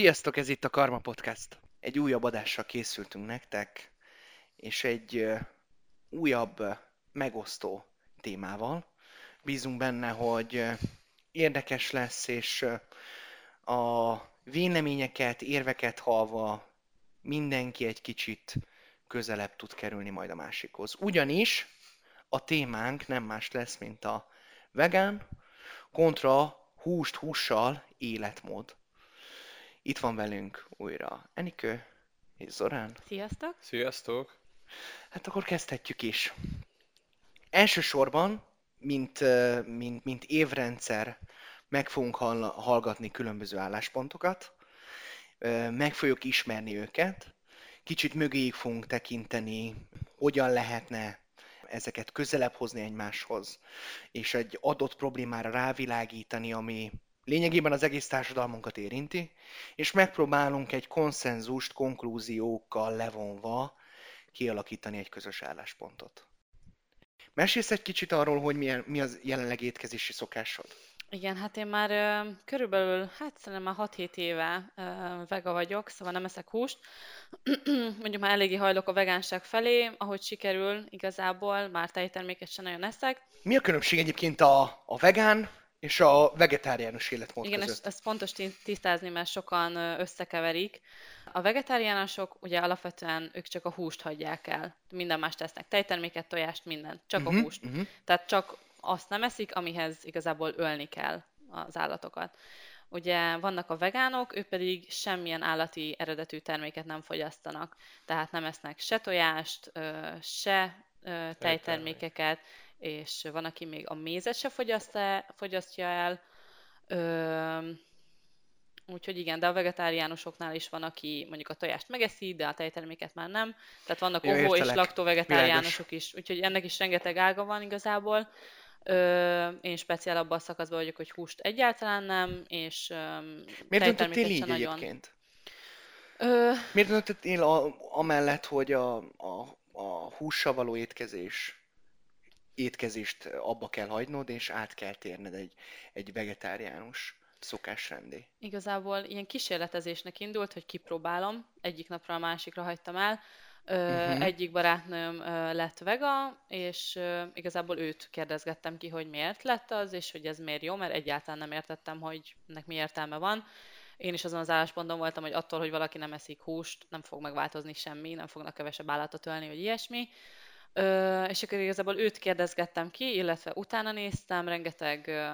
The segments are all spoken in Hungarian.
Sziasztok, ez itt a Karma Podcast. Egy újabb adással készültünk nektek, és egy újabb, megosztó témával. Bízunk benne, hogy érdekes lesz, és a véleményeket, érveket halva mindenki egy kicsit közelebb tud kerülni majd a másikhoz. Ugyanis a témánk nem más lesz, mint a vegán kontra húst hússal életmód. Itt van velünk újra Enikő és Zorán. Sziasztok! Sziasztok! Hát akkor kezdhetjük is. Elsősorban, mint, mint, mint évrendszer, meg fogunk hall- hallgatni különböző álláspontokat, meg fogjuk ismerni őket, kicsit mögéig fogunk tekinteni, hogyan lehetne ezeket közelebb hozni egymáshoz, és egy adott problémára rávilágítani, ami lényegében az egész társadalmunkat érinti, és megpróbálunk egy konszenzust konklúziókkal levonva kialakítani egy közös álláspontot. Mesélsz egy kicsit arról, hogy milyen, mi az jelenleg étkezési szokásod? Igen, hát én már ö, körülbelül, hát szerintem már 6-7 éve ö, vega vagyok, szóval nem eszek húst. Mondjuk már eléggé hajlok a vegánság felé, ahogy sikerül igazából, már tejterméket sem nagyon eszek. Mi a különbség egyébként a, a vegán és a vegetáriánus életmód Igen, között? ezt, fontos ti- tisztázni, mert sokan összekeverik. A vegetáriánusok ugye alapvetően ők csak a húst hagyják el. Minden más tesznek, tejterméket, tojást, mindent, csak a Mhm, húst. mhm. Tehát csak azt nem eszik, amihez igazából ölni kell az állatokat. Ugye vannak a vegánok, ők pedig semmilyen állati eredetű terméket nem fogyasztanak. Tehát nem esznek se tojást, se tejtermékeket, és van, aki még a mézet se fogyasztja, el. Ö, Úgyhogy igen, de a vegetáriánusoknál is van, aki mondjuk a tojást megeszi, de a tejterméket már nem. Tehát vannak ovó és értelek. laktó vegetáriánusok is, úgyhogy ennek is rengeteg ága van igazából. Ö, én speciál abban a szakaszban vagyok, hogy húst egyáltalán nem, és öm, Miért döntöttél így nagyon. egyébként? Ö, Miért döntöttél a, amellett, hogy a, a, a hússal való étkezés étkezést abba kell hagynod, és át kell térned egy, egy vegetáriánus szokásrendé? Igazából ilyen kísérletezésnek indult, hogy kipróbálom, egyik napra a másikra hagytam el. Mhm. Egyik barátnőm lett vega, és igazából őt kérdezgettem ki, hogy miért lett az, és hogy ez miért jó, mert egyáltalán nem értettem, hogy ennek mi értelme van. Én is azon az állásponton voltam, hogy attól, hogy valaki nem eszik húst, nem fog megváltozni semmi, nem fognak kevesebb állatot ölni, vagy ilyesmi. Ö, és akkor igazából őt kérdezgettem ki, illetve utána néztem, rengeteg ö,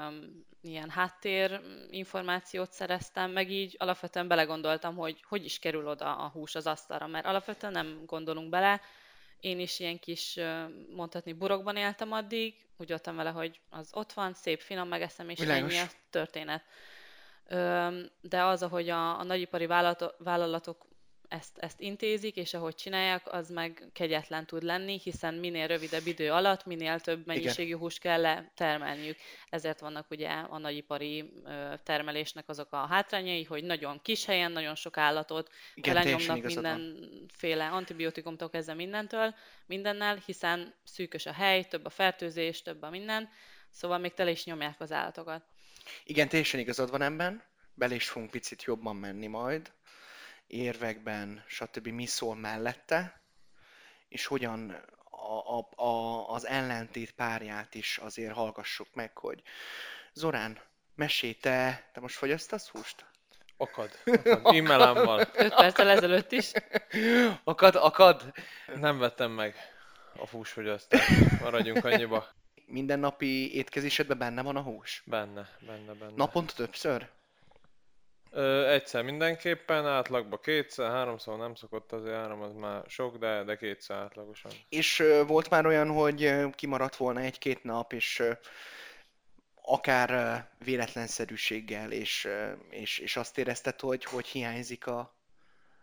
ilyen háttér információt szereztem, meg így alapvetően belegondoltam, hogy hogy is kerül oda a hús az asztalra, mert alapvetően nem gondolunk bele. Én is ilyen kis, mondhatni, burokban éltem addig, úgy voltam vele, hogy az ott van, szép, finom, megeszem, és Világos. ennyi a történet. Ö, de az, ahogy a, a nagyipari vállalatok ezt, ezt intézik, és ahogy csinálják, az meg kegyetlen tud lenni, hiszen minél rövidebb idő alatt, minél több mennyiségű húst kell letermelniük. Ezért vannak ugye a nagyipari termelésnek azok a hátrányai, hogy nagyon kis helyen, nagyon sok állatot Igen, lenyomnak mindenféle antibiotikumtól kezdve mindentől, mindennel, hiszen szűkös a hely, több a fertőzés, több a minden, szóval még tele is nyomják az állatokat. Igen, teljesen igazad van ebben, bele is fogunk picit jobban menni majd, érvekben, stb. mi szól mellette, és hogyan a, a, a, az ellentét párját is azért hallgassuk meg, hogy Zorán, mesélj te, te most fogyasztasz húst? Akad. akad. Immelámmal. 5 perccel ezelőtt is. Akad, akad? Nem vettem meg a húsfogyasztást. Maradjunk annyiba. Mindennapi étkezésedben benne van a hús? Benne, benne, benne. Naponta többször? Ö, egyszer mindenképpen, átlagban kétszer, háromszor nem szokott azért három, az már sok, de, de kétszer átlagosan. És ö, volt már olyan, hogy ö, kimaradt volna egy-két nap, és ö, akár ö, véletlenszerűséggel, és, ö, és, és azt érezted, hogy, hogy hiányzik a,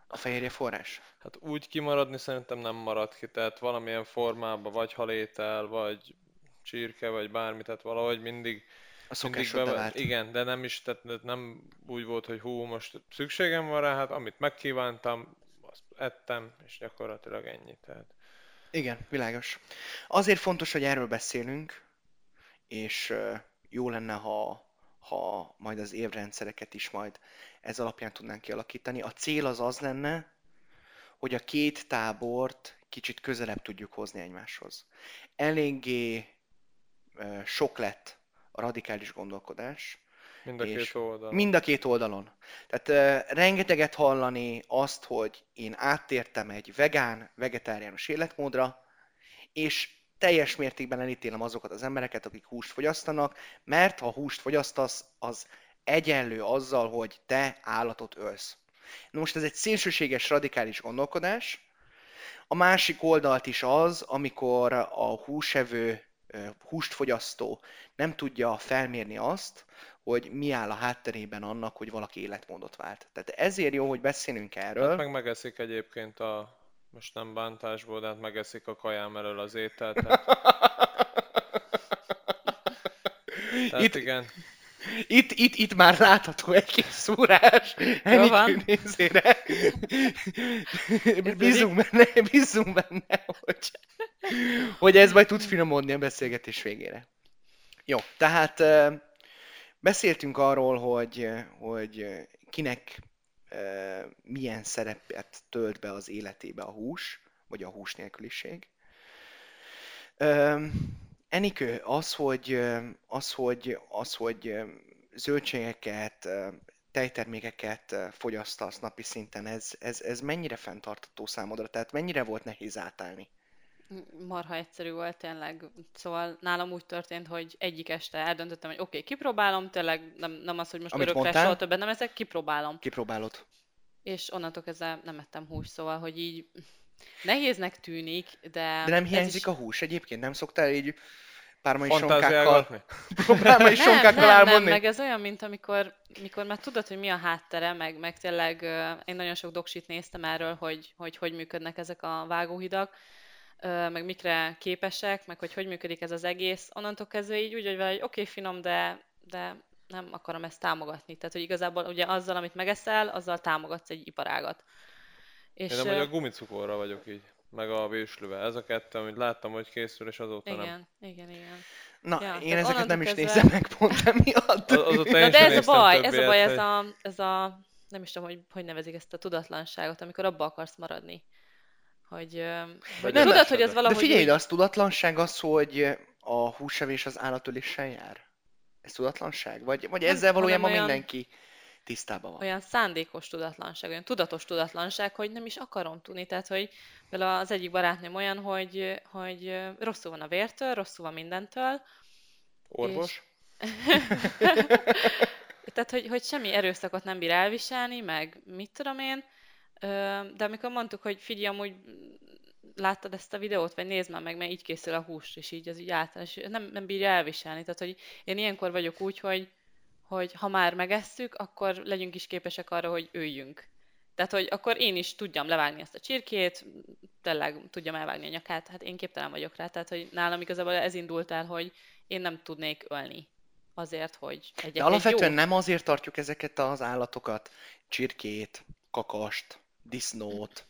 a fehérje forrás? Hát úgy kimaradni szerintem nem marad ki, tehát valamilyen formában, vagy halétel, vagy csirke, vagy bármi, tehát valahogy mindig A bevált. Igen, de nem is, tehát nem úgy volt, hogy hú, most szükségem van rá, hát amit megkívántam, azt ettem, és gyakorlatilag ennyi. Tehát Igen, világos. Azért fontos, hogy erről beszélünk, és jó lenne, ha, ha majd az évrendszereket is majd ez alapján tudnánk kialakítani. A cél az az lenne, hogy a két tábort kicsit közelebb tudjuk hozni egymáshoz. Eléggé sok lett a radikális gondolkodás. Mind a két oldalon. Mind a két oldalon. Tehát uh, rengeteget hallani azt, hogy én áttértem egy vegán, vegetáriánus életmódra, és teljes mértékben elítélem azokat az embereket, akik húst fogyasztanak, mert ha húst fogyasztasz, az egyenlő azzal, hogy te állatot ölsz. Na most ez egy szélsőséges, radikális gondolkodás. A másik oldalt is az, amikor a húsevő, húst fogyasztó nem tudja felmérni azt, hogy mi áll a hátterében annak, hogy valaki életmódot vált. Tehát ezért jó, hogy beszélünk erről. Hát meg megeszik egyébként a, most nem bántásból, de hát megeszik a kajám elől az ételt. Tehát... tehát Itt, igen. Itt, itt, itt már látható egy kis szúrás Enikő nézére. Bízunk benne, bízunk benne, hogy, hogy ez majd tud finomodni a beszélgetés végére. Jó, tehát beszéltünk arról, hogy, hogy kinek milyen szerepet tölt be az életébe a hús, vagy a hús nélküliség. Enikő, az, hogy, az, hogy, az, hogy zöldségeket, tejtermékeket fogyasztasz napi szinten, ez, ez, ez mennyire fenntartató számodra? Tehát mennyire volt nehéz átállni? Marha egyszerű volt tényleg. Szóval nálam úgy történt, hogy egyik este eldöntöttem, hogy oké, okay, kipróbálom, tényleg nem, nem az, hogy most Amit örökre soha többet nem ezek, kipróbálom. Kipróbálod. És onnantól kezdve nem ettem hús, szóval, hogy így nehéznek tűnik, de... De nem hiányzik is... a hús egyébként? Nem szoktál így pármai sonkákkal, pármai sonkákkal nem, nem, meg ez olyan, mint amikor mikor már tudod, hogy mi a háttere, meg, meg tényleg én nagyon sok doksit néztem erről, hogy, hogy hogy működnek ezek a vágóhidak, meg mikre képesek, meg hogy hogy működik ez az egész. Onnantól kezdve így úgy, hogy oké, okay, finom, de, de nem akarom ezt támogatni. Tehát, hogy igazából ugye azzal, amit megeszel, azzal támogatsz egy iparágat. És, Én nem, hogy a gumicukorra vagyok így meg a vésülve. Ez a kettő, amit láttam, hogy készül, és azóta igen, nem. Igen, igen, Na, ja, én ezeket nem is kezdve... nézem meg pont emiatt. Az, Na, de ez a baj, ez a baj, ez a, ez a, nem is tudom, hogy hogy nevezik ezt a tudatlanságot, amikor abba akarsz maradni. Hogy, hogy nem tudod, hogy az valahogy... De figyelj, az tudatlanság az, hogy a húsevés az állatöléssel jár? Ez tudatlanság? Vagy, vagy ezzel valójában olyan... mindenki tisztában van. Olyan szándékos tudatlanság, olyan tudatos tudatlanság, hogy nem is akarom tudni. Tehát, hogy például az egyik barátnőm olyan, hogy, hogy rosszul van a vértől, rosszul van mindentől. Orvos? És... Tehát, hogy, hogy semmi erőszakot nem bír elviselni, meg mit tudom én. De amikor mondtuk, hogy figyelj, amúgy láttad ezt a videót, vagy nézd már meg, mert így készül a hús, és így az így általános, nem, nem bírja elviselni. Tehát, hogy én ilyenkor vagyok úgy, hogy hogy ha már megesszük, akkor legyünk is képesek arra, hogy öljünk. Tehát, hogy akkor én is tudjam levágni ezt a csirkét, tényleg tudjam elvágni a nyakát, hát én képtelen vagyok rá. Tehát, hogy nálam igazából ez indult el, hogy én nem tudnék ölni azért, hogy egyek De alapvetően jó... nem azért tartjuk ezeket az állatokat, csirkét, kakast, disznót,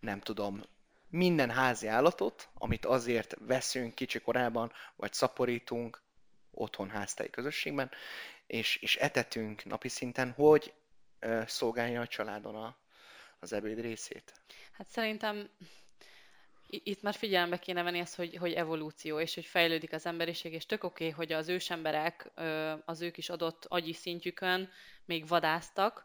nem tudom, minden házi állatot, amit azért veszünk kicsi korában, vagy szaporítunk otthon háztai közösségben, és, és etetünk napi szinten, hogy ö, szolgálja a családon a, az ebéd részét? Hát szerintem itt már figyelembe kéne venni ezt, hogy, hogy evolúció, és hogy fejlődik az emberiség, és tök oké, okay, hogy az ősemberek az ők is adott agyi szintjükön még vadáztak.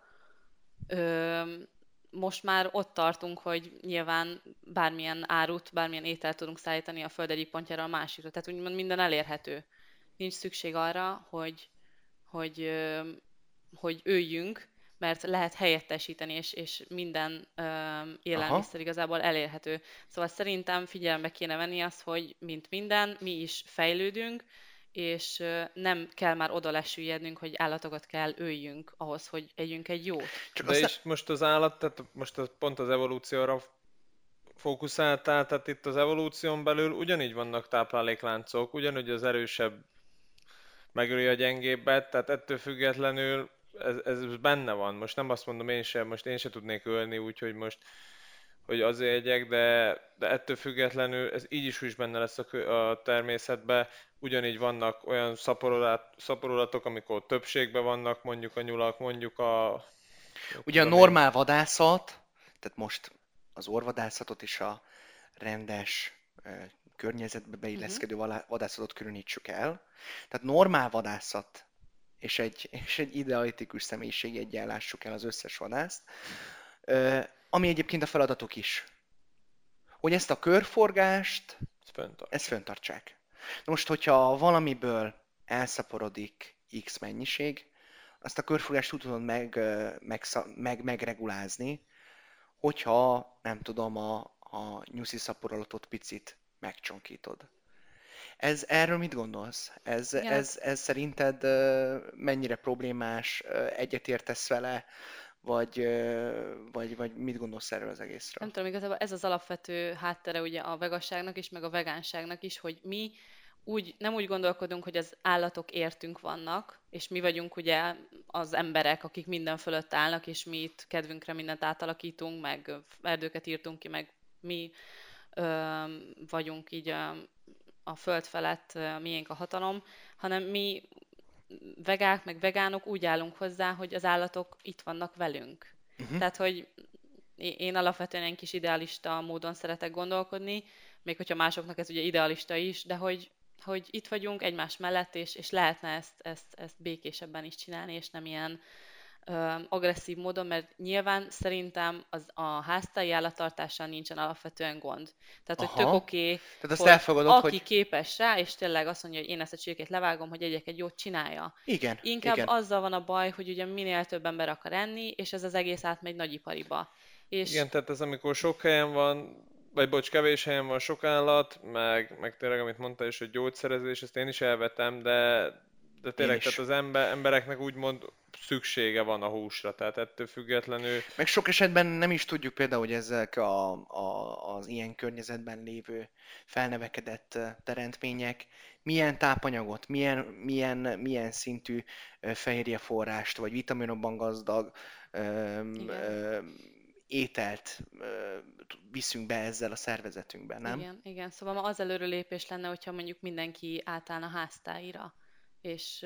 Most már ott tartunk, hogy nyilván bármilyen árut, bármilyen ételt tudunk szállítani a föld egyik pontjára a másikra. Tehát úgymond minden elérhető. Nincs szükség arra, hogy hogy, hogy öljünk, mert lehet helyettesíteni, és, és minden ö, élelmiszer Aha. igazából elérhető. Szóval szerintem figyelembe kéne venni azt, hogy mint minden, mi is fejlődünk, és ö, nem kell már oda lesüllyednünk, hogy állatokat kell öljünk ahhoz, hogy együnk egy jót. Csak De is most az állat, tehát most az, pont az evolúcióra fókuszáltál, tehát itt az evolúción belül ugyanígy vannak táplálékláncok, ugyanúgy az erősebb megöli a gyengébbet, tehát ettől függetlenül ez, ez benne van. Most nem azt mondom én sem, most én sem tudnék ölni, úgyhogy most hogy azért egyek, de, de ettől függetlenül ez így is is benne lesz a, a természetben. Ugyanígy vannak olyan szaporulatok, amikor többségben vannak, mondjuk a nyulak, mondjuk a... Ugye a normál vadászat, tehát most az orvadászatot is a rendes környezetbe beilleszkedő uh-huh. vadászatot különítsük el. Tehát normál vadászat és egy, és egy idealitikus személyiség egyen lássuk el az összes vadászt, ami egyébként a feladatok is. Hogy ezt a körforgást, ezt föntartsák. Most, hogyha valamiből elszaporodik X mennyiség, azt a körforgást tudod meg, meg, meg, megregulázni, hogyha nem tudom, a, a nyuszi szaporolatot picit megcsonkítod. Ez, erről mit gondolsz? Ez, ja. ez, ez szerinted mennyire problémás? Egyetértesz vele? Vagy, vagy, vagy mit gondolsz erről az egészről? Nem tudom, igazából ez az alapvető háttere ugye a vegasságnak is, meg a vegánságnak is, hogy mi úgy, nem úgy gondolkodunk, hogy az állatok értünk vannak, és mi vagyunk ugye az emberek, akik minden fölött állnak, és mi itt kedvünkre mindent átalakítunk, meg erdőket írtunk ki, meg mi ö, vagyunk így a, a föld felett, miénk a hatalom, hanem mi vegák, meg vegánok úgy állunk hozzá, hogy az állatok itt vannak velünk. Uh-huh. Tehát, hogy én alapvetően egy kis idealista módon szeretek gondolkodni, még hogyha másoknak ez ugye idealista is, de hogy hogy itt vagyunk egymás mellett, és, és lehetne ezt, ezt, ezt békésebben is csinálni, és nem ilyen agresszív módon, mert nyilván szerintem az a háztai állattartással nincsen alapvetően gond. Tehát, Aha. hogy tök oké, okay, hogy aki hogy... képes rá, és tényleg azt mondja, hogy én ezt a csirkét levágom, hogy egyek egy jót csinálja. Igen. Inkább igen. azzal van a baj, hogy ugye minél több ember akar enni, és ez az egész átmegy nagyipariba. És... Igen, tehát ez amikor sok helyen van, vagy bocs, kevés helyen van sok állat, meg, meg tényleg, amit mondta is, hogy gyógyszerezés, ezt én is elvetem, de, de tényleg, tehát az ember, embereknek úgymond szüksége van a húsra, tehát ettől függetlenül... Meg sok esetben nem is tudjuk például, hogy ezek a, a, az ilyen környezetben lévő felnevekedett teremtmények milyen tápanyagot, milyen, milyen, milyen szintű fehérjeforrást, vagy vitaminokban gazdag ételt ö, viszünk be ezzel a szervezetünkben, nem? Igen, igen. Szóval az előrelépés lenne, hogyha mondjuk mindenki átállna háztáira, és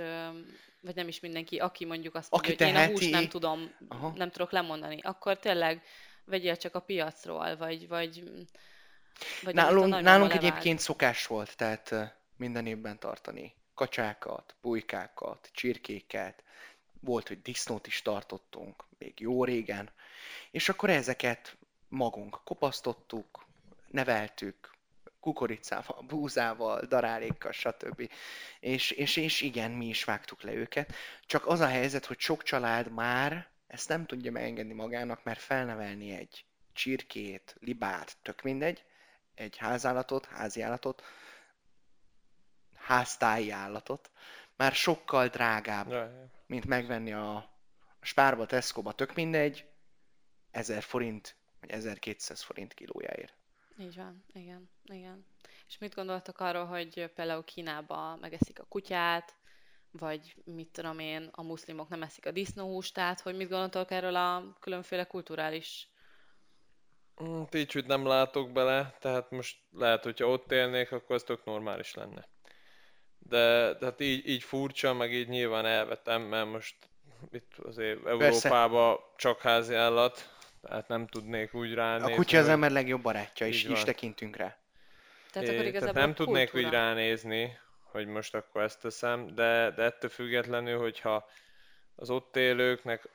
vagy nem is mindenki, aki mondjuk azt mondja, aki hogy teheti... én a húst nem tudom, Aha. nem tudok lemondani, akkor tényleg vegyél csak a piacról, vagy, vagy, vagy nálunk, nálunk egyébként szokás volt, tehát minden évben tartani. Kacsákat, pulykákat, csirkéket, volt, hogy disznót is tartottunk, még jó régen, és akkor ezeket magunk kopasztottuk, neveltük, kukoricával, búzával, darálékkal, stb. És, és, és igen, mi is vágtuk le őket. Csak az a helyzet, hogy sok család már ezt nem tudja megengedni magának, mert felnevelni egy csirkét, libát, tök mindegy, egy házállatot, házi állatot, háztáji állatot, már sokkal drágább, mint megvenni a, a spárba, Tesco-ba, tök mindegy, 1000 forint, vagy 1200 forint kilójáért. Így van, igen, igen. És mit gondoltok arról, hogy például Kínába megeszik a kutyát, vagy mit tudom én, a muszlimok nem eszik a disznóhúst, tehát hogy mit gondoltok erről a különféle kulturális Így, nem látok bele, tehát most lehet, hogyha ott élnék, akkor ez tök normális lenne. De tehát így, így furcsa, meg így nyilván elvetem, mert most itt azért Európában csak házi állat, tehát nem tudnék úgy ránézni. A kutya az ember legjobb barátja, és is tekintünk rá. Tehát, akkor tehát nem tudnék úgy ránézni, hogy most akkor ezt teszem, de, de ettől függetlenül, hogyha az ott élőknek,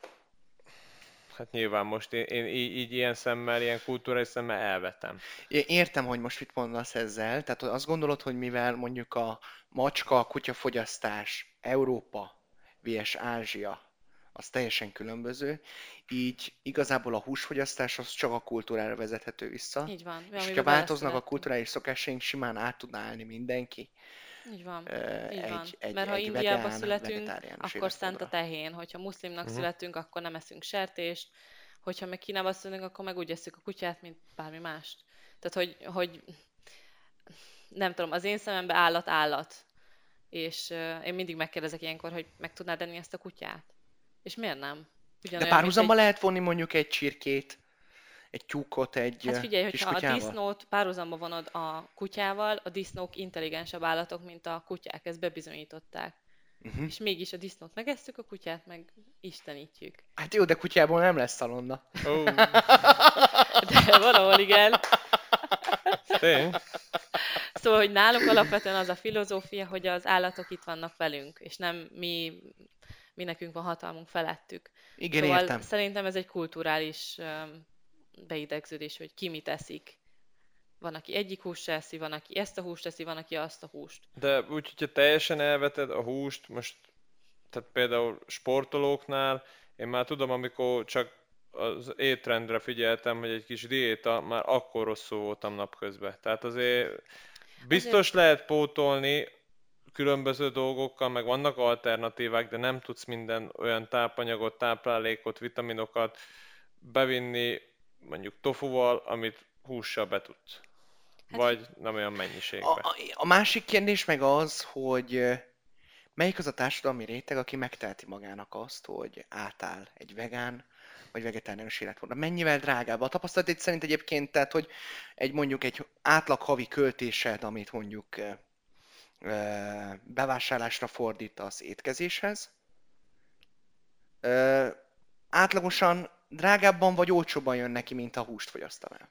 hát nyilván most én, én így, így ilyen szemmel, ilyen kultúrai szemmel elvetem. Én értem, hogy most mit mondasz ezzel, tehát azt gondolod, hogy mivel mondjuk a macska, a kutyafogyasztás Európa vs. Ázsia az teljesen különböző, így igazából a húsfogyasztás az csak a kultúrára vezethető vissza. Így van. És ha változnak a kulturális szokásaink, simán át tudná állni mindenki. Így van, uh, így egy, van. Egy, Mert ha egy Indiába születünk, akkor szent a tehén. Hogyha muszlimnak uh-huh. születünk, akkor nem eszünk sertést. Hogyha meg Kínába születünk, akkor meg úgy eszünk a kutyát, mint bármi mást. Tehát, hogy, hogy nem tudom, az én szememben állat állat. És uh, én mindig megkérdezek ilyenkor, hogy meg tudnád enni ezt a kutyát? És miért nem? Ugyanolyan, De párhuzamba egy... lehet vonni mondjuk egy csirkét egy tyúkot egy Hát figyelj, kis hogyha a kutyával? disznót párhuzamba vonod a kutyával, a disznók intelligensebb állatok, mint a kutyák, ezt bebizonyították. Uh-huh. És mégis a disznót megesztük, a kutyát meg istenítjük. Hát jó, de kutyából nem lesz szalonna. Ó, De valahol igen. tény? Szóval, hogy nálunk alapvetően az a filozófia, hogy az állatok itt vannak velünk, és nem mi, mi nekünk van hatalmunk felettük. Igen, szóval értem. szerintem ez egy kulturális beidegződés, hogy ki mit eszik. Van, aki egyik húst eszi, van, aki ezt a húst eszi, van, aki azt a húst. De úgy, hogyha teljesen elveted a húst, most tehát például sportolóknál, én már tudom, amikor csak az étrendre figyeltem, hogy egy kis diéta, már akkor rosszul voltam napközben. Tehát azért biztos lehet pótolni különböző dolgokkal, meg vannak alternatívák, de nem tudsz minden olyan tápanyagot, táplálékot, vitaminokat bevinni mondjuk tofuval, amit hússal be tudsz. Hát- Vagy nem olyan mennyiségben. a, a másik kérdés meg az, hogy melyik az a társadalmi réteg, aki megteheti magának azt, hogy átáll egy vegán vagy vegetáriánus életmódra. Mennyivel drágább? A tapasztalat szerint egyébként, tehát, hogy egy mondjuk egy átlag havi költésed, amit mondjuk bevásárlásra fordítasz étkezéshez, ö, átlagosan drágábban vagy olcsóbban jön neki, mint a húst fogyasztanál.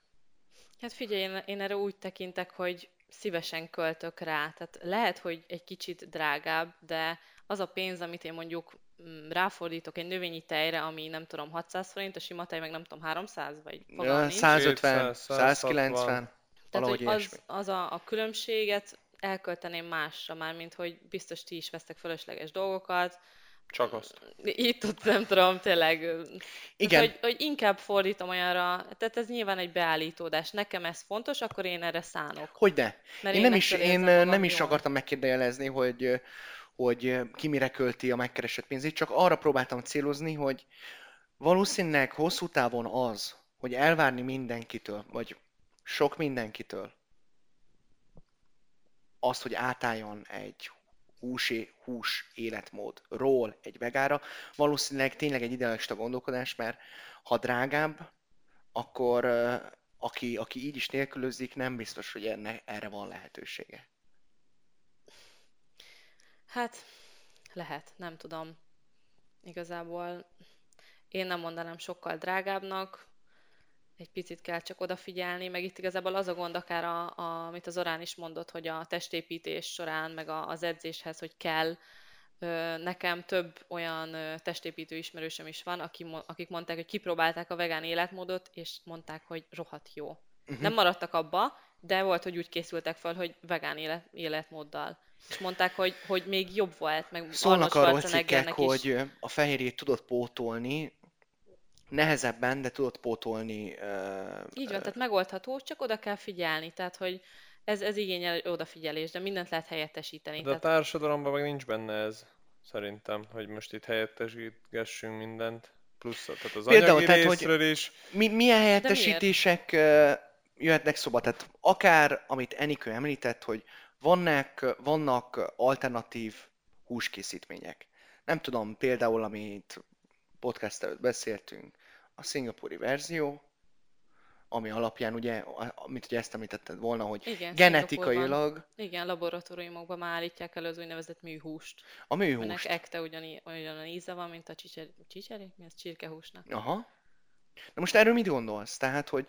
Hát figyelj, én, én erre úgy tekintek, hogy szívesen költök rá. Tehát lehet, hogy egy kicsit drágább, de az a pénz, amit én mondjuk mm, ráfordítok egy növényi tejre, ami nem tudom 600 forint, a sima tej meg nem tudom 300, vagy nincs. 150, 200, 190, Tehát, valahogy hogy az, ilyesmi. az a, a különbséget elkölteném másra már, mint hogy biztos ti is vesztek fölösleges dolgokat. Csak azt. Itt ott nem tudom, tényleg. Igen. Tehát, hogy, hogy inkább fordítom olyanra, tehát ez nyilván egy beállítódás. Nekem ez fontos, akkor én erre szánok. Hogy de? Mert Én nem is, én nem is jól. akartam megkérdejelezni, hogy, hogy ki mire költi a megkeresett pénzét, csak arra próbáltam célozni, hogy valószínűleg hosszú távon az, hogy elvárni mindenkitől, vagy sok mindenkitől, azt, hogy átálljon egy húsé, hús életmódról egy vegára, valószínűleg tényleg egy idealista gondolkodás, mert ha drágább, akkor aki, aki így is nélkülözik, nem biztos, hogy enne, erre van lehetősége. Hát, lehet, nem tudom. Igazából én nem mondanám sokkal drágábbnak, egy picit kell csak odafigyelni, meg itt igazából az a gond akár, a, a, amit az Orán is mondott, hogy a testépítés során, meg a, az edzéshez, hogy kell. Nekem több olyan testépítő ismerősöm is van, aki, akik mondták, hogy kipróbálták a vegán életmódot, és mondták, hogy rohadt jó. Uh-huh. Nem maradtak abba, de volt, hogy úgy készültek fel, hogy vegán élet, életmóddal. És mondták, hogy, hogy még jobb volt, meg Szólnak arról cikkek, is. hogy a fehérjét tudod pótolni, nehezebben, de tudod pótolni. Uh, Így van, tehát megoldható, csak oda kell figyelni. Tehát, hogy ez, ez igényel odafigyelés, de mindent lehet helyettesíteni. De a Tehát, társadalomban meg nincs benne ez, szerintem, hogy most itt helyettesítgessünk mindent. Plusz, tehát az Például, anyagi tehát, hogy- részről is. Mi, milyen helyettesítések jöhetnek szóba? Tehát akár, amit Enikő említett, hogy vannak, vannak alternatív húskészítmények. Nem tudom, például, amit podcast előtt beszéltünk, a szingapúri verzió, ami alapján ugye, amit ugye ezt említetted volna, hogy igen, genetikailag Igen, laboratóriumokban már állítják elő az úgynevezett műhúst. a Ennek műhúst. ekte ugyani, olyan íze van, mint a csicser, csicseri? Mi az csirkehúsnak? Aha. Na most erről mit gondolsz? Tehát, hogy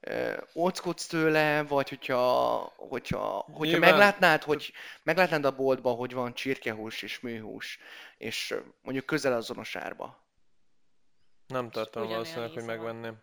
ö, óckodsz tőle, vagy hogyha, hogyha, hogyha Nyilván- meglátnád, hogy meglátnád a boltba, hogy van csirkehús és műhús, és mondjuk közel azonos árba, Nem tartom valószínűleg, hogy megvenném.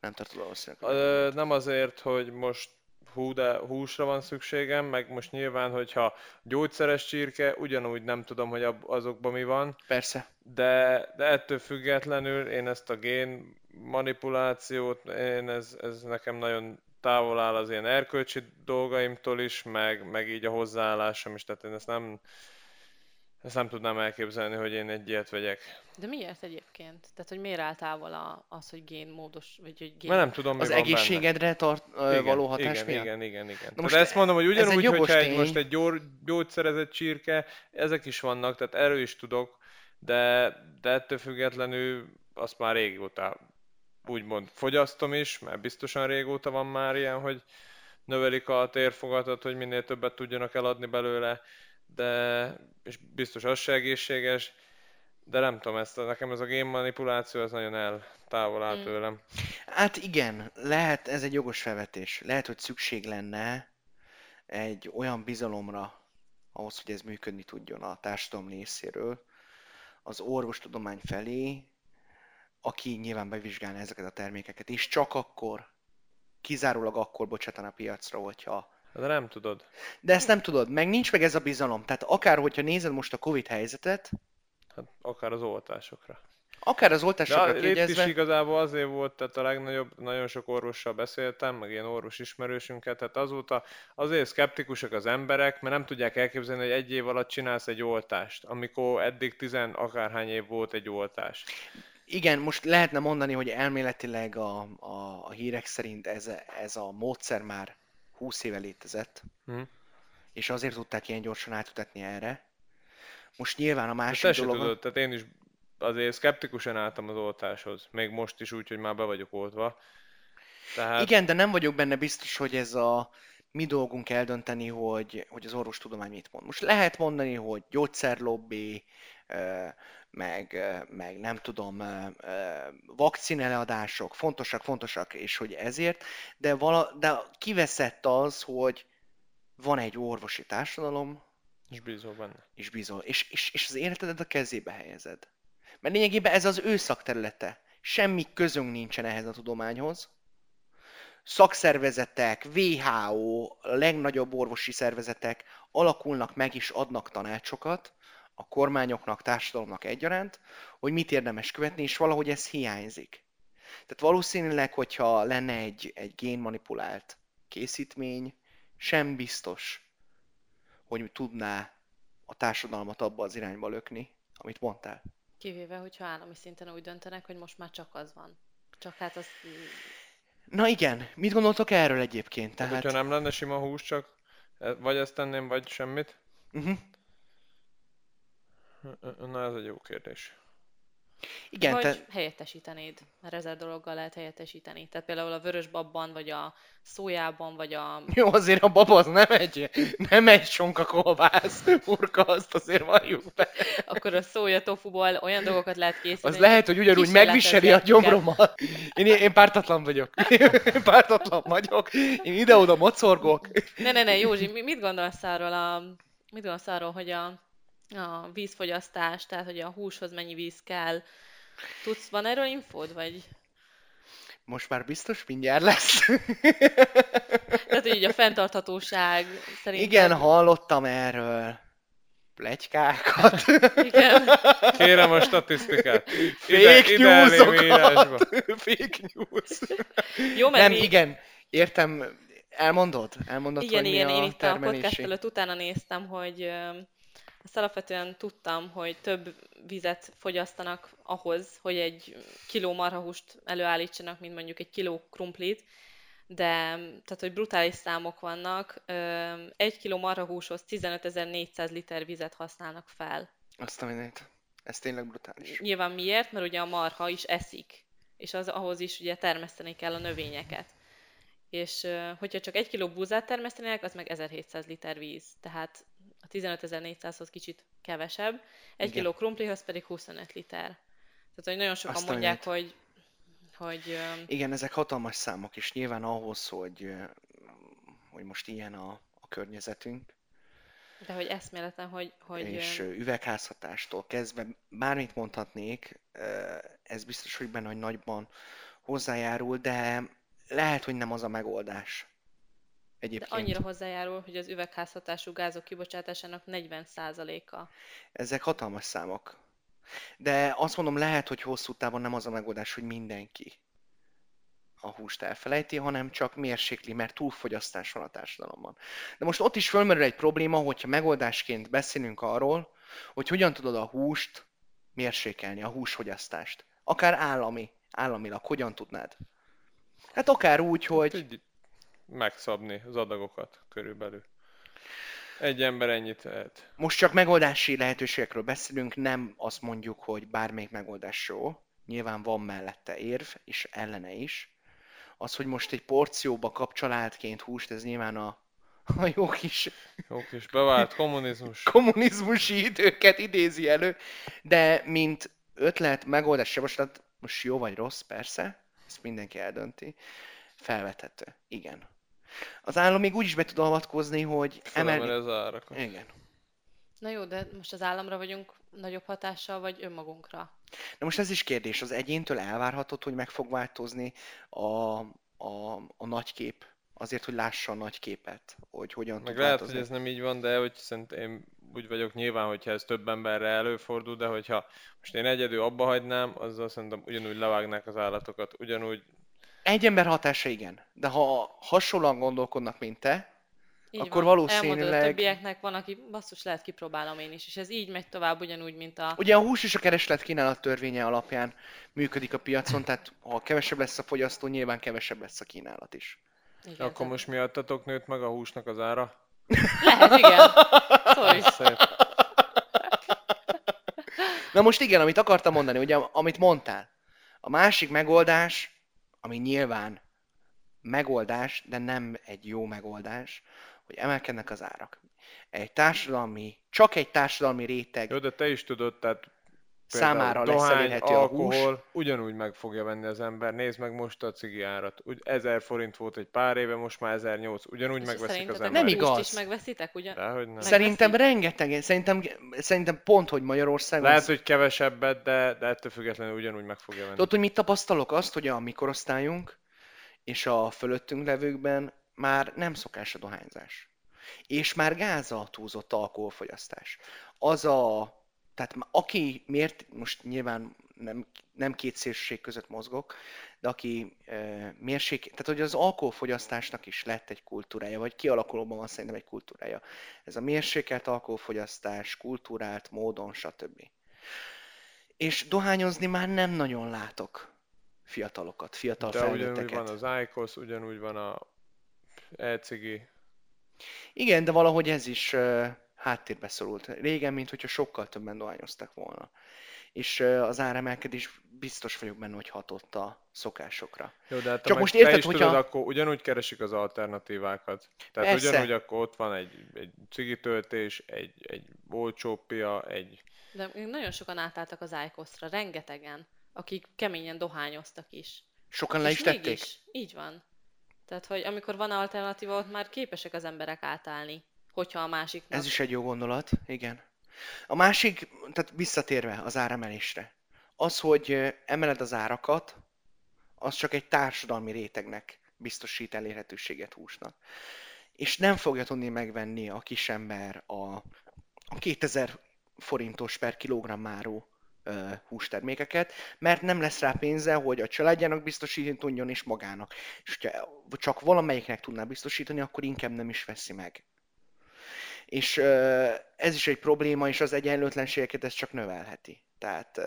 nem tartod valószínűleg. hogy Ö, Nem azért, hogy most hú, de húsra van szükségem, meg most nyilván, hogyha gyógyszeres csirke, ugyanúgy nem tudom, hogy azokban mi van, Persze. de, de ettől függetlenül én ezt a gén manipulációt, én ez, ez nekem nagyon távol áll az ilyen erkölcsi dolgaimtól is, meg, meg így a hozzáállásom is, tehát én ezt nem, ezt nem tudnám elképzelni, hogy én egy ilyet vegyek. De miért egyébként? Tehát, hogy miért áll távol a, az, hogy génmódos, vagy hogy gén... Mert nem tudom, mi Az van benne. egészségedre tart, ö, Igen, való hatás igen, miatt? Igen, igen, igen. most most ezt mondom, hogy ez egy ugyanúgy, jogos hogyha egy, most egy gyor, gyógyszerezett csirke, ezek is vannak, tehát erről is tudok, de, de ettől függetlenül azt már régóta úgymond fogyasztom is, mert biztosan régóta van már ilyen, hogy növelik a térfogatot, hogy minél többet tudjanak eladni belőle, de és biztos az se egészséges, de nem tudom, ezt, nekem ez a game manipuláció, ez nagyon eltávol áll Mm. tőlem. Hát igen, lehet, ez egy jogos felvetés. Lehet, hogy szükség lenne egy olyan bizalomra, ahhoz, hogy ez működni tudjon a társadalom részéről, az orvostudomány felé, aki nyilván bevizsgálna ezeket a termékeket, és csak akkor, kizárólag akkor bocsátana a piacra, hogyha... De nem tudod. De ezt nem tudod, meg nincs meg ez a bizalom. Tehát akár, hogyha nézed most a Covid helyzetet, Hát akár az oltásokra. akár az De oltásokra itt kiegyezve, is igazából azért volt, tehát a legnagyobb, nagyon sok orvossal beszéltem, meg ilyen orvos ismerősünket, tehát azóta azért szkeptikusak az emberek, mert nem tudják elképzelni, hogy egy év alatt csinálsz egy oltást, amikor eddig tizen akárhány év volt egy oltás. Igen, most lehetne mondani, hogy elméletileg a, a, a hírek szerint ez, ez a módszer már 20 éve létezett, Hm. és azért tudták ilyen gyorsan átutatni erre. Most nyilván a De másik dolog... tudod, tehát én is azért szkeptikusan álltam az oltáshoz, még most is úgy, hogy már be vagyok oltva. Tehát Igen, de nem vagyok benne biztos, hogy ez a mi dolgunk eldönteni, hogy, hogy az orvostudomány mit mond. Most lehet mondani, hogy gyógyszerlobbi, meg, meg nem tudom, vakcineleadások fontosak, fontosak, és hogy ezért, de, vala, de kiveszett az, hogy van egy orvosi társadalom, is bízol benne. és bizony, és, és, és az életedet a kezébe helyezed. Mert lényegében ez az ő szakterülete. Semmi közünk nincsen ehhez a tudományhoz. Szakszervezetek, WHO, a legnagyobb orvosi szervezetek alakulnak meg és adnak tanácsokat a kormányoknak, társadalomnak egyaránt, hogy mit érdemes követni, és valahogy ez hiányzik. Tehát valószínűleg, hogyha lenne egy, egy génmanipulált készítmény, sem biztos, hogy tudná a társadalmat abba az irányba lökni, amit mondtál. Kivéve, hogyha állami szinten úgy döntenek, hogy most már csak az van. Csak hát az... Na igen, mit gondoltok erről egyébként? Tehát... Tehát, Hogyha nem lenne sima hús, csak vagy ezt tenném, vagy semmit? uh-huh. Na ez egy jó kérdés. Igen, vagy te... helyettesítenéd, mert ezer dologgal lehet helyettesíteni. Tehát például a vörös babban, vagy a szójában, vagy a... Jó, azért a baba az nem egy, nem egy sonka kolbász, urka, azt azért valljuk be. Akkor a szója tofuból olyan dolgokat lehet készíteni. Az lehet, hogy ugyanúgy megviseli a gyomromat. Én, én pártatlan vagyok. Én pártatlan vagyok. Én ide-oda mocorgok. Ne, ne, ne, Józsi, mi- mit gondolsz arról, a, mit gondolsz arról, hogy a, a vízfogyasztás, tehát hogy a húshoz mennyi víz kell? Tudsz, van erről infód, vagy? Most már biztos mindjárt lesz. Tehát, hogy így a fenntarthatóság szerint... Igen, hallottam erről. Plegykákat. Igen. Kérem a statisztikát. Fake elém írásba. newsokat. Fake news. Jó, mert Nem, mi... igen. Értem. Elmondod? Elmondod, Igen, hogy igen, mi én a itt a podcast előtt utána néztem, hogy azt alapvetően tudtam, hogy több vizet fogyasztanak ahhoz, hogy egy kiló marhahúst előállítsanak, mint mondjuk egy kiló krumplit, de tehát, hogy brutális számok vannak. Egy kiló marhahúshoz 15.400 liter vizet használnak fel. Azt a mindent. Ez tényleg brutális. Nyilván miért? Mert ugye a marha is eszik, és az ahhoz is ugye termeszteni kell a növényeket. És hogyha csak egy kiló búzát termesztenének, az meg 1700 liter víz. Tehát a 15400-hoz kicsit kevesebb, egy Igen. kiló krumplihoz pedig 25 liter. Tehát, hogy nagyon sokan Azt mondják, hogy, hogy Igen, ezek hatalmas számok, és nyilván ahhoz, hogy, hogy most ilyen a, a környezetünk, de hogy eszméletlen, hogy, hogy és üvegházhatástól kezdve bármit mondhatnék, ez biztos, hogy benne, hogy nagyban hozzájárul, de lehet, hogy nem az a megoldás. De Egyébként. annyira hozzájárul, hogy az üvegházhatású gázok kibocsátásának 40%-a. Ezek hatalmas számok. De azt mondom, lehet, hogy hosszú távon nem az a megoldás, hogy mindenki a húst elfelejti, hanem csak mérsékli, mert túlfogyasztás van a társadalomban. De most ott is fölmerül egy probléma, hogyha megoldásként beszélünk arról, hogy hogyan tudod a húst mérsékelni, a húsfogyasztást. Akár állami, államilag, hogyan tudnád? Hát akár úgy, hogy Így megszabni az adagokat körülbelül. Egy ember ennyit tehet. most csak megoldási lehetőségekről beszélünk, nem azt mondjuk, hogy bármelyik megoldás jó. nyilván van mellette érv, és ellene is. Az, hogy most egy porcióba kap családként húst, ez nyilván a, a jó kis Jó kis bevált kommunizmus. kommunizmusi időket idézi elő, de mint ötlet, megoldás, javaslat, most jó vagy rossz, persze, ezt mindenki eldönti, felvethető. Igen. Az állam még úgy is be tud avatkozni, hogy emelni... az árakat. Igen. Na jó, de most az államra vagyunk nagyobb hatással, vagy önmagunkra? Na most ez is kérdés, az egyéntől elvárhatod, hogy meg fog változni a, a, a nagykép, azért, hogy lássa a nagyképet, hogy hogyan Meg tud lehet, változni. hogy ez nem így van, de hogy szerintem én úgy vagyok nyilván, hogyha ez több emberre előfordul, de hogyha most én egyedül abba hagynám, azzal szerintem ugyanúgy levágnák az állatokat, ugyanúgy Egy ember hatása igen, de ha hasonlóan gondolkodnak, mint te, Így Akkor van. valószínűleg- Elmondod a többieknek, van, aki basszus lehet kipróbálom én is, és ez így megy tovább ugyanúgy, mint a... ugye a hús és a kereslet kínálat törvénye alapján működik a piacon, tehát ha kevesebb lesz a fogyasztó, nyilván kevesebb lesz a kínálat is. Igen, akkor tehát- most miattatok nőtt meg a húsnak az ára. Lehet, igen. Szól is. Szép. Na most igen, amit akartam mondani, ugye amit mondtál. A másik megoldás, ami nyilván megoldás, de nem egy jó megoldás, hogy emelkednek az árak. Egy társadalmi, csak egy társadalmi réteg Jó, de te is tudod, tehát számára lesz dohány, elérhető a hús. alkohol, ugyanúgy meg fogja venni az ember. Nézd meg most a cigi árat. Úgy 1000 forint volt egy pár éve, most már 1008. Ugyanúgy És megveszik az ember. Nem igaz. is megveszitek, ugyan? Dehogy nem. Szerintem rengeteg, szerintem, szerintem pont, hogy Magyarországon... Lehet, hogy kevesebbet, de, de ettől függetlenül ugyanúgy meg fogja venni. Tudod, hogy mit tapasztalok? Azt, hogy a mi korosztályunk és a fölöttünk levőkben már nem szokás a dohányzás. És már gáz a túlzott alkoholfogyasztás. Az a... Tehát aki miért, most nyilván nem, nem két szélsőség között mozgok, de aki e, mérség, tehát hogy az alkoholfogyasztásnak is lett egy kultúrája, vagy kialakulóban van szerintem egy kultúrája. Ez a mérsékelt alkoholfogyasztás, kultúrált módon, stb. És dohányozni már nem nagyon látok fiatalokat, fiatal de ugyanúgy felnőtteket. van az IQOS, ugyanúgy van a e-cigi. Igen, de valahogy ez is háttérbe szorult. Régen, mint hogyha sokkal többen dohányoztak volna. És az áremelkedés biztos vagyok benne, hogy hatott a szokásokra. Jó, de hát Csak most te érted, is hogyha- tudod, akkor ugyanúgy keresik az alternatívákat. Tehát Persze. ugyanúgy akkor ott van egy, egy cigi töltés, egy, egy olcsó pia, egy... De nagyon sokan átálltak az IQOS-ra, rengetegen, akik keményen dohányoztak is. Sokan le is tették? mégis, így van. Tehát, hogy amikor van alternatíva, ott már képesek az emberek átállni, hogyha a másiknak... Ez is egy jó gondolat, igen. A másik, tehát visszatérve az áremelésre, az, hogy emeled az árakat, az csak egy társadalmi rétegnek biztosít elérhetőséget húsnak. És nem fogja tudni megvenni a kisember a, a 2000 forintos per kilogramm árú ö, hústermékeket, mert nem lesz rá pénze, hogy a családjának biztosítani tudjon, és magának. És hogyha csak valamelyiknek tudná biztosítani, akkor inkább nem is veszi meg. És ez is egy probléma, és az egyenlőtlenségeket ez csak növelheti. Tehát,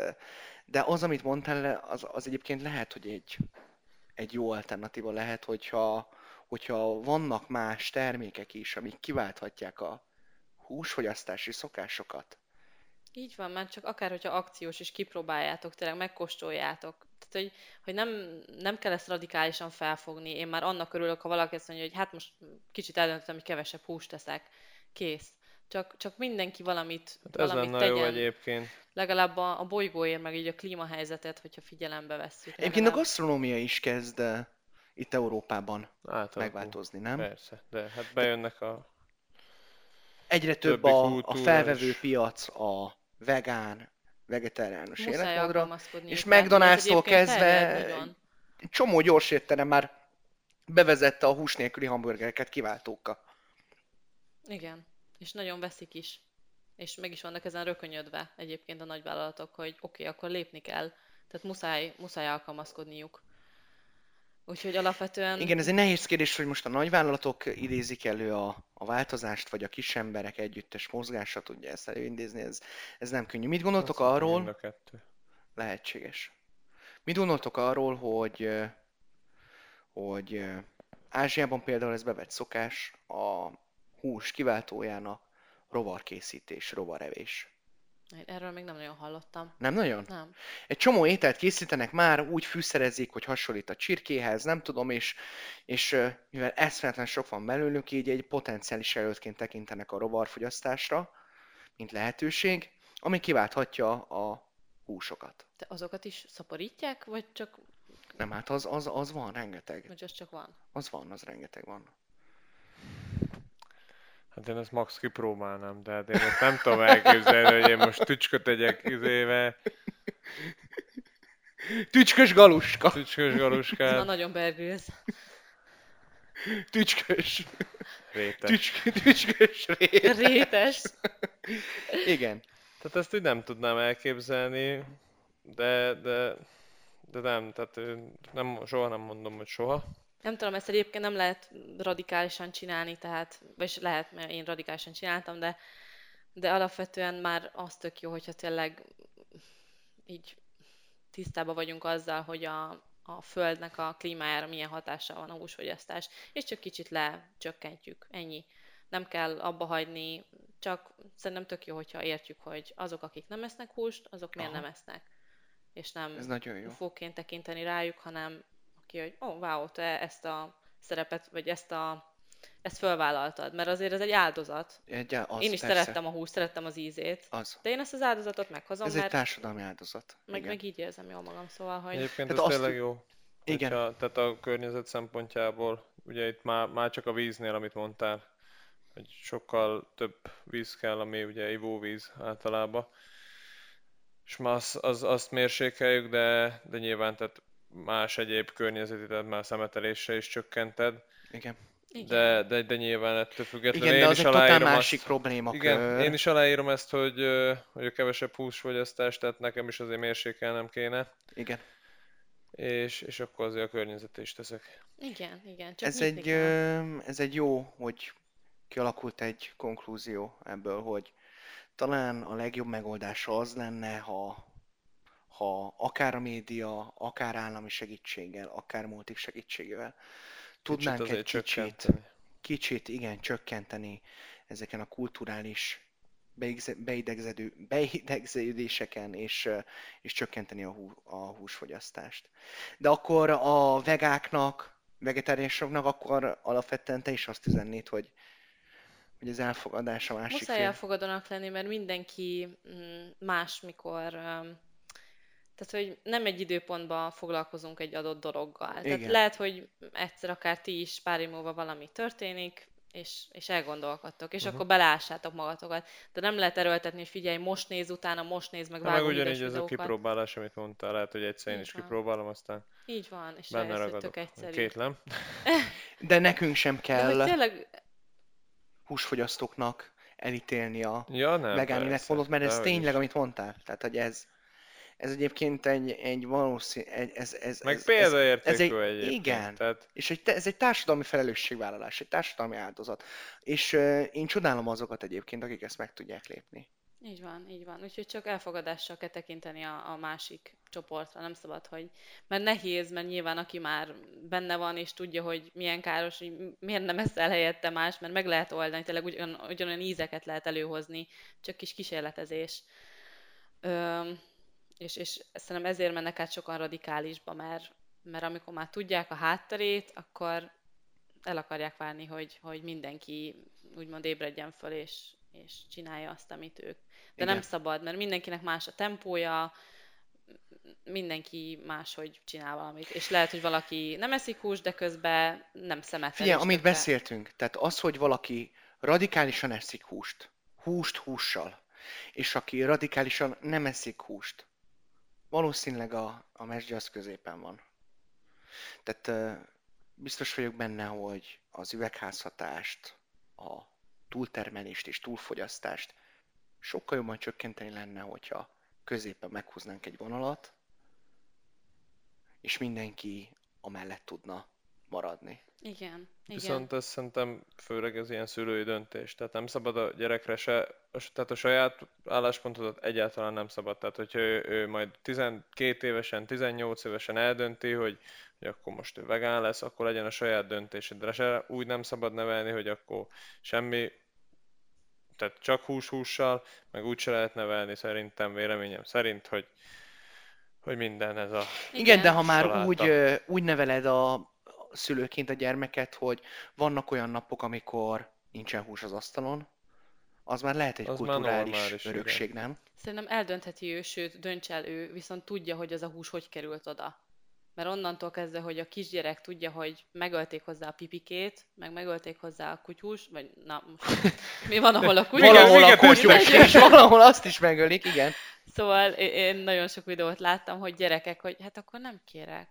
de az, amit mondtál, az, az egyébként lehet, hogy egy, egy jó alternatíva lehet, hogyha, hogyha vannak más termékek is, amik kiválthatják a húsfogyasztási szokásokat. Így van, mert csak akár, hogyha akciós is kipróbáljátok, tényleg megkóstoljátok. Tehát, hogy, hogy nem, nem kell ezt radikálisan felfogni. Én már annak örülök, ha valaki azt mondja, hogy hát most kicsit eldöntöttem, hogy kevesebb húst teszek. Kész. Csak, csak mindenki valamit, Hát ez valamit lenne jó tegyen. egyébként. Legalább a, a bolygóért, meg így a klímahelyzetet, hogyha figyelembe vesszük. Egyébként a legalább. gasztronómia is kezd ö, itt Európában Átalakul. megváltozni, nem? Persze, de hát bejönnek a... Egyre több a, a felvevő is. piac a vegán, vegetáriánus életmódra. és McDonald's-tól kezdve- csomó gyors étterem már bevezette a hús nélküli hamburgereket kiváltókkal. Igen, és nagyon veszik is. És meg is vannak ezen rökönyödve egyébként a nagyvállalatok, hogy oké, okay, akkor lépni kell. Tehát muszáj, muszáj alkalmazkodniuk. Úgyhogy alapvetően... Igen, ez egy nehéz kérdés, hogy most a nagyvállalatok idézik elő a, a változást, vagy a kis emberek együttes mozgása tudja ezt előidézni, ez, ez nem könnyű. Mit gondoltok Azt arról, a kettő. lehetséges. Mit gondoltok arról, hogy, hogy Ázsiában például ez bevett szokás, a hús kiváltójának rovarkészítés, rovarevés. Erről még nem nagyon hallottam. Nem nagyon? Nem. Egy csomó ételt készítenek már, úgy fűszerezik, hogy hasonlít a csirkéhez, nem tudom, és, és mivel eszméletlen sok van belőlük, így egy potenciális előttként tekintenek a rovarfogyasztásra, mint lehetőség, ami kiválthatja a húsokat. De azokat is szaporítják, vagy csak, Nem, hát az, az, az van, rengeteg. vagy az csak van? Az van, az rengeteg van. Hát én ezt max kipróbálnám, de hát én ezt nem tudom elképzelni, hogy én most tücsköt tegyek izébe, Tücskös galuska! tücskös Ez már nagyon bergőz. Tücskös! rétes. Tücsk, tücskös rét. Rétes. Igen. Tehát ezt így nem tudnám elképzelni, de, de, de nem, tehát nem, soha nem mondom, hogy soha. Nem tudom, ezt egyébként nem lehet radikálisan csinálni, tehát, vagyis lehet, mert én radikálisan csináltam, de, de alapvetően már az tök jó, hogyha tényleg így tisztában vagyunk azzal, hogy a, a Földnek a klímájára milyen hatással van a húsfogyasztás, és csak kicsit lecsökkentjük, ennyi. Nem kell abba hagyni, csak szerintem tök jó, hogyha értjük, hogy azok, akik nem esznek húst, azok miért Aha. nem esznek. És nem Ez nagyon jó. fóként tekinteni rájuk, hanem aki, hogy ó, oh, wow, te ezt a szerepet, vagy ezt a ezt fölvállaltad, mert azért ez egy áldozat. Egy, az, én is persze. szerettem a húst, szerettem az ízét, Az. de én ezt az áldozatot meghozom, Ez egy mert társadalmi áldozat. meg, Igen. meg így érzem jól magam, szóval, hogy Egyébként Tehát ez azt- tényleg jó. Igen. Hogyha, tehát a környezet szempontjából, ugye itt már, már csak a víznél, amit mondtál, hogy sokkal több víz kell, ami ugye ivóvíz általában. És már az, az, azt mérsékeljük, de, de nyilván tehát más egyéb környezeti, tehát már szemetelésre is csökkented, Igen. de, de, de nyilván ettől függetlenül Igen, de én az is egy totál aláírom másik azt, problémakör. igen, én is aláírom ezt, hogy, hogy a kevesebb húsfogyasztás, tehát nekem is azért mérsékelnem kéne, Igen. és, és akkor azért a környezetre is teszek. igen, igen, csak Ez egy, ö, ez egy jó, hogy kialakult egy konklúzió ebből, hogy talán a legjobb megoldása az lenne, ha, ha akár a média, akár állami segítséggel, akár multik segítségével tudnánk Kicsit egy kicsit, csökkenteni. kicsit, igen, csökkenteni ezeken a kulturális beidegzedő, beidegződéseken, és, és csökkenteni a, hú, a húsfogyasztást. De akkor a vegáknak, vegetáriánusoknak, akkor alapvetően te is azt üzennéd, hogy, hogy az elfogadás a másik Muszáj fél. elfogadónak lenni, mert mindenki mm, más, mikor... Tehát, hogy nem egy időpontban foglalkozunk egy adott dologgal. Tehát Igen. lehet, hogy egyszer akár ti is pár év múlva valami történik, és, és elgondolkodtok, és Mhm. akkor belássátok magatokat. De nem lehet erőltetni, hogy figyelj, most néz utána, most néz meg, Hát meg ugyanígy ez a kipróbálás, amit mondtál, lehet, hogy egyszer én is van. kipróbálom, aztán Így van, és benne ragadok. Kétlem. De nekünk sem De kell tényleg, húsfogyasztóknak elítélni a Ja, nem, vegán persze, életmódot, mert ez tényleg, is. amit mondtál. Tehát, hogy ez, ez egyébként egy, egy valószínű, egy, ez, ez, Meg ez, ez, példaértékű ez egy- egyébként. igen. Tehát És egy, ez egy társadalmi felelősségvállalás, egy társadalmi áldozat. És uh, én csodálom azokat egyébként, akik ezt meg tudják lépni. Így van, így van. Úgyhogy csak elfogadással kell tekinteni a, a másik csoportra, nem szabad, hogy... Mert nehéz, mert nyilván aki már benne van, és tudja, hogy milyen káros, hogy miért nem eszel helyette más, mert meg lehet oldani, tényleg ugyan, ugyanolyan ízeket lehet előhozni, csak kis kísérletezés. Öm, és, és szerintem ezért mennek át sokan radikálisba, mert, mert amikor már tudják a hátterét, akkor el akarják várni, hogy, hogy mindenki úgymond ébredjen föl, és, és csinálja azt, amit ők. De Igen. nem szabad, mert mindenkinek más a tempója, mindenki máshogy csinál valamit. És lehet, hogy valaki nem eszik húst, de közben nem szemetel. Figyelj, amit tökre- beszéltünk, tehát az, hogy valaki radikálisan eszik húst, húst hússal, és aki radikálisan nem eszik húst, valószínűleg a, a mesdje az középen van. Tehát biztos vagyok benne, hogy az üvegházhatást, a túltermelést és túlfogyasztást sokkal jobban csökkenteni lenne, hogyha középen meghúznánk egy vonalat, és mindenki amellett tudna maradni. Igen, igen. viszont ez szerintem főleg ez ilyen szülői döntés. Tehát nem szabad a gyerekre se, tehát a saját álláspontodat egyáltalán nem szabad. Tehát hogyha ő, ő majd 12 évesen, 18 évesen eldönti, hogy, hogy akkor most ő vegán lesz, akkor legyen a saját döntése. De se úgy nem szabad nevelni, hogy akkor semmi tehát csak hús-hússal, meg úgy se lehet nevelni szerintem, véleményem szerint, hogy, hogy minden ez a... Igen, de ha már Saláta. úgy, úgy neveled a szülőként a gyermeket, hogy vannak olyan napok, amikor nincsen hús az asztalon, az már lehet egy Az kulturális normális, igen. örökség, nem? Szerintem eldöntheti ő, sőt, dönts el ő, viszont tudja, hogy az a hús hogy került oda. Mert onnantól kezdve, hogy a kisgyerek tudja, hogy megölték hozzá a pipikét, meg megölték hozzá a kutyus, vagy na most mi van, ahol a kutyus? Valahol a kutyus, és valahol azt is megölik, igen. Szóval én- én nagyon sok videót láttam, hogy gyerekek, hogy hát akkor nem kérek.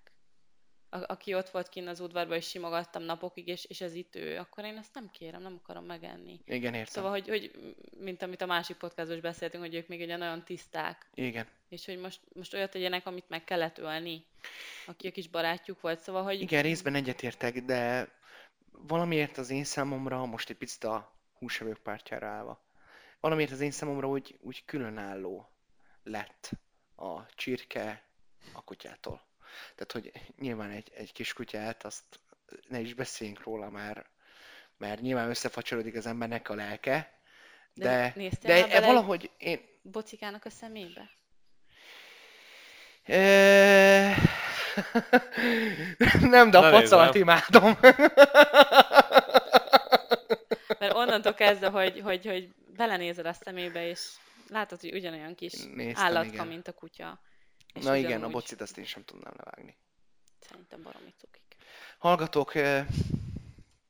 A- aki ott volt kint az udvarban, és simogattam napokig, és, és ez itt ő, akkor én ezt nem kérem, nem akarom megenni. Igen, értem. Szóval, hogy, hogy mint amit a másik podcastban is beszéltünk, hogy ők még ugye nagyon tiszták, Igen. és hogy most, most olyat tegyenek, amit meg kellett ölni, aki a kis barátjuk volt, szóval, hogy Igen, részben egyetértek, de valamiért az én számomra, most egy picit a húsevők pártjára állva, valamiért az én számomra úgy, úgy különálló lett a csirke a kutyától. Tehát, hogy nyilván egy, egy kis kutyát, azt ne is beszéljünk róla már, mert nyilván összefacsarodik az embernek a lelke, De de, de, de valahogy én... bocikának a szemébe. Nem, de a facalat imádom. Mert onnantól kezdve, hogy, hogy, hogy belenézel a szemébe, és látod, hogy ugyanolyan kis Néztem, állatka, igen. mint a kutya. És Na igen, a ugyanúgy bocit azt én sem tudnám levágni. Szerintem baromi cukik. Hallgatók,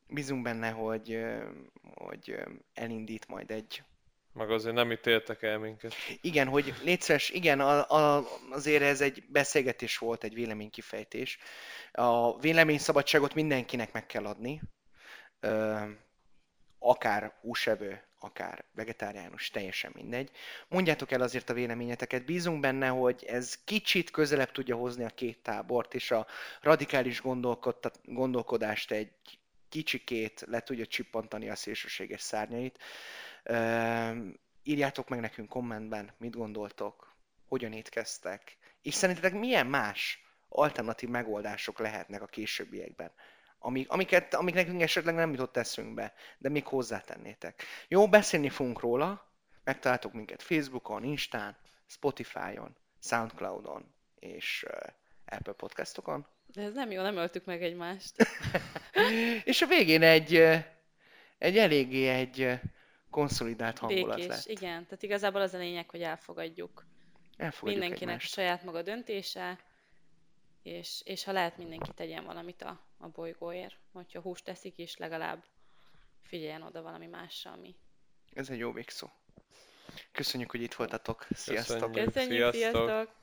bízunk benne, hogy, hogy elindít majd egy... Meg azért nem ítéltek el minket. Igen, hogy létszeres, igen, a, a, azért ez egy beszélgetés volt, egy véleménykifejtés. A véleményszabadságot mindenkinek meg kell adni. Ö, akár húsevő, akár vegetáriánus, teljesen mindegy. Mondjátok el azért a véleményeteket, bízunk benne, hogy ez kicsit közelebb tudja hozni a két tábort, és a radikális gondolkodást egy kicsikét le tudja csippantani a szélsőséges szárnyait. Írjátok meg nekünk kommentben, mit gondoltok, hogyan étkeztek, és szerintetek milyen más alternatív megoldások lehetnek a későbbiekben, amik, amiket, amik nekünk esetleg nem jutott eszünkbe, de még hozzátennétek. Jó, beszélni fogunk róla, megtaláltok minket Facebookon, Instán, Spotify-on, Soundcloud-on és uh, Apple podcastokon. De ez nem jó, nem öltük meg egymást. és a végén egy, ö, egy eléggé egy ö, konszolidált hangulat Békés, lett. igen. Tehát igazából az a lényeg, hogy elfogadjuk. Elfogadjuk Mindenkinek egymást. saját maga döntése, és, és ha lehet, mindenki tegyen valamit a, a bolygóért. Hogyha húst teszik is, legalább figyeljen oda valami másra, ami... Ez egy jó végszó. Köszönjük, hogy itt voltatok. Sziasztok! Köszönjük. Köszönjük, Sziasztok! sziasztok!